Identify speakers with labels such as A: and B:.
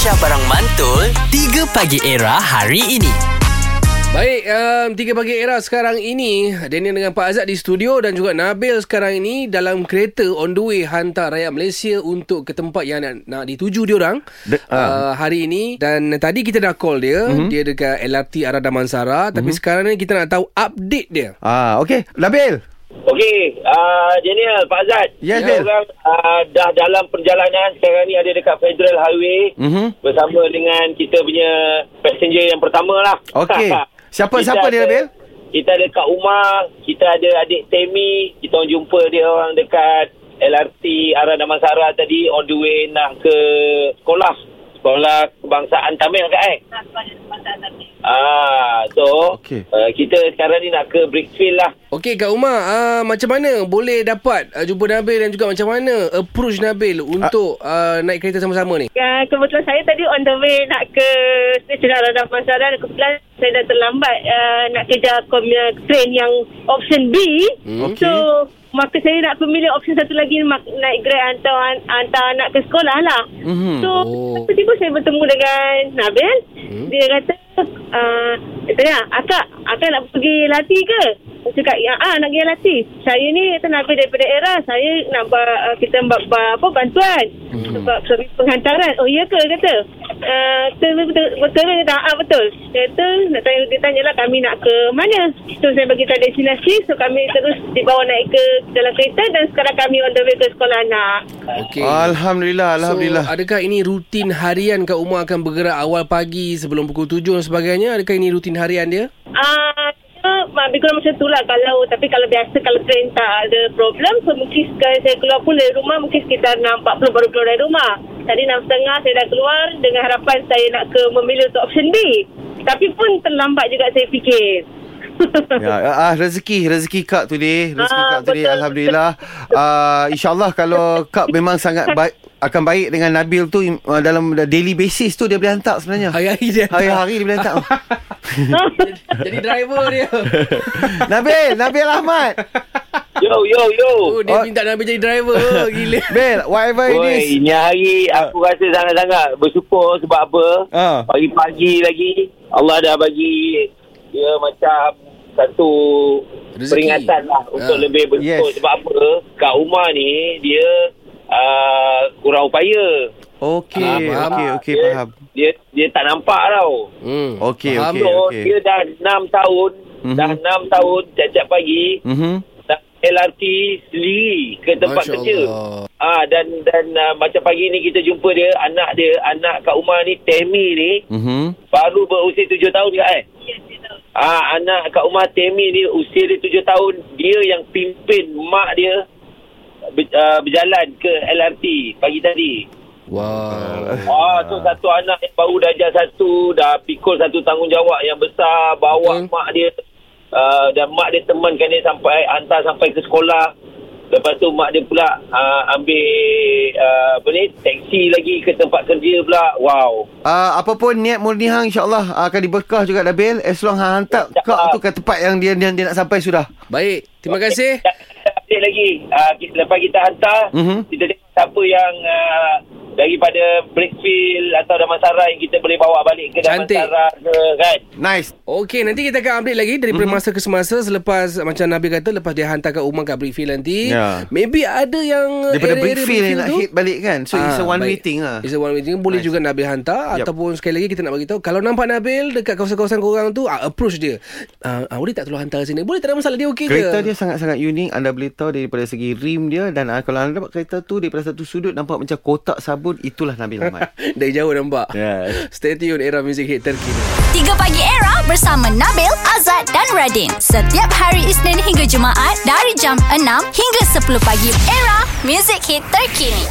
A: Aisyah Barang Mantul 3 Pagi Era hari ini
B: Baik, um, tiga pagi era sekarang ini Daniel dengan Pak Azad di studio Dan juga Nabil sekarang ini Dalam kereta on the way Hantar rakyat Malaysia Untuk ke tempat yang nak, nak dituju diorang
C: De-
B: uh, Hari ini Dan tadi kita dah call dia
C: Mhm.
B: mm-hmm. Dia dekat LRT arah Damansara mm-hmm. Tapi sekarang ni kita nak tahu update dia
C: Ah, okey. Nabil.
D: Okey, uh, Daniel, Pak Azad.
C: Yes,
D: Kita
C: Bil.
D: orang uh, dah dalam perjalanan sekarang ni ada dekat Federal Highway
C: Mhm.
D: bersama dengan kita punya passenger yang pertama lah.
C: Okey. Siapa-
D: Kita
C: siapa dia, Bil?
D: Kita ada Kak Umar, kita ada adik Temi, kita orang jumpa dia orang dekat LRT arah Damansara tadi on the way nak ke sekolah. Sekolah kebangsaan Tamil kan eh? Ah, so
C: Okey.
D: uh, kita sekarang ni nak ke Brickfield lah.
B: Okey Kak Umar uh, Macam mana boleh dapat uh, Jumpa Nabil Dan juga macam mana Approach Nabil Untuk uh, naik kereta sama-sama ni
E: Uh, kebetulan saya tadi on the way nak ke stesen Radar Pasaran. Kebetulan saya dah terlambat uh, nak kejar kom- train yang option B.
B: Hmm.
C: Okey.
E: So, maka saya nak memilih option satu lagi naik Grab hantar, hantar anak ke sekolah lah.
C: Mhm.
E: So,
B: Oh.
E: tiba-tiba saya bertemu dengan Nabil. Dia kata, uh, dia tanya, akak, akak nak pergi latih ke? Saya cakap, ya, ah, nak pergi latih. Saya ni kata Nabil daripada era, saya nak ba, uh, kita ba, ba, apa, bantuan. Sebab servis penghantaran. Oh, iya ke? Kata. Uh, betul, betul, betul, ah, betul. Dia kata, nak tanya, dia tanya lah kami nak ke mana. So, saya bagi tahu destinasi. So, kami terus dibawa naik ke dalam kereta dan sekarang kami on the way ke sekolah anak.
B: Okey
C: Alhamdulillah, alhamdulillah.
B: So, adakah ini rutin harian Kak Umar akan bergerak awal pagi sebelum pukul 7 dan sebagainya? Adakah ini rutin harian dia?
E: Ah, uh, lebih kurang macam tu lah kalau tapi kalau biasa kalau train tak ada problem so mungkin sekali saya keluar pun dari rumah mungkin sekitar 6.40 baru keluar dari rumah tadi 6.30 saya dah keluar dengan harapan saya nak ke memilih untuk option B tapi pun terlambat juga saya fikir
C: Ya, ah rezeki rezeki kak tu deh, rezeki
E: Ah,
C: kak tu deh
E: betul.
C: alhamdulillah. Ah insyaallah kalau kak memang sangat baik akan baik dengan Nabil tu uh, dalam daily basis tu dia boleh hantar sebenarnya.
B: Hari-hari dia hantar.
C: Hari-hari dia boleh hantar.
B: Jadi driver dia.
C: Nabil, Nabil Ahmad.
D: Yo, yo, yo.
B: Oh, dia
C: Oh.
B: minta Nabil jadi driver. Gila.
C: Bil, whatever it
D: Oi,
C: is.
D: ini hari aku rasa sangat-sangat bersyukur sebab apa?
C: Ah.
D: Pagi-pagi lagi Allah dah bagi dia macam satu
B: Rezeki.
D: peringatan lah untuk
B: Ah.
D: lebih bersyukur
C: Yes.
D: sebab apa? Kak Umar ni dia uh, kurang upaya.
C: Okey,
B: Ah, faham.
C: okey, okey,
D: dia,
C: faham.
D: Dia dia tak nampak tau.
B: Hmm.
C: Okey, okey.
D: So dia dah 6 tahun,
C: Mhm.
D: dah 6 tahun tiap-tiap pagi
C: Mhm.
D: nak LRT sendiri ke tempat
B: Masya
D: kerja.
B: Allah.
D: Ah dan dan uh, macam pagi ni kita jumpa dia anak dia anak Kak Umar ni Temi ni
C: Mhm.
D: baru berusia tujuh tahun ke eh? Ah anak Kak Umar Temi ni usia dia tujuh tahun dia yang pimpin mak dia ber, uh, berjalan ke LRT pagi tadi.
B: Wow.
D: Ah tu satu anak yang baru darjah satu dah pikul satu tanggungjawab yang besar bawa
B: Betul.
D: mak dia uh, dan mak dia temankan dia sampai hantar sampai ke sekolah. Lepas tu mak dia pula uh, ambil uh, apa ni taksi lagi ke tempat kerja pula. Wow.
C: Uh, apa pun niat murni hang insyaallah akan diberkah juga Nabil as long hang hantar kak tu ke tempat yang dia dia, dia nak sampai sudah.
B: Baik. Terima kasih.
D: Update lagi. Uh, kita, lepas kita hantar,
C: Mhm.
D: kita tengok siapa yang uh, daripada Brickfield atau Damansara yang kita boleh bawa balik ke
B: Cantik.
D: Damansara ke kan.
C: Nice.
B: Okey, nanti kita akan update lagi daripada mm-hmm. masa ke semasa selepas macam Nabil kata lepas dia hantar kat rumah kat Brickfield nanti.
C: Ya.
B: Maybe ada yang
C: Daripada Brickfield yang nak hit balik kan. So it's a
B: Ah,
C: one
B: baik.
C: way thing lah.
B: It's a one way thing. Boleh
C: Nice.
B: juga Nabil hantar
C: Yup.
B: ataupun sekali lagi kita nak bagi tahu kalau nampak Nabil dekat kawasan-kawasan korang tu ah, approach dia. Ah, ah, boleh tak tolong hantar sini? Boleh tak ada masalah dia okey je.
C: Kereta dia sangat-sangat unik Anda boleh tahu daripada segi rim dia Dan uh, kalau anda dapat kereta tu Daripada satu sudut Nampak macam kotak sabun Itulah Nabil Ahmad
B: Dari jauh nampak.
C: Yes.
B: Stay tune era music hit terkini.
F: 3 Pagi Era bersama Nabil, Azad dan Radin. Setiap hari Isnin hingga Jumaat dari jam 6 hingga 10 pagi. Era, music hit terkini.